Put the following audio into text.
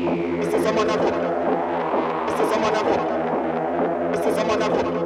Mr. Someone Mr. Someone Mr. Someone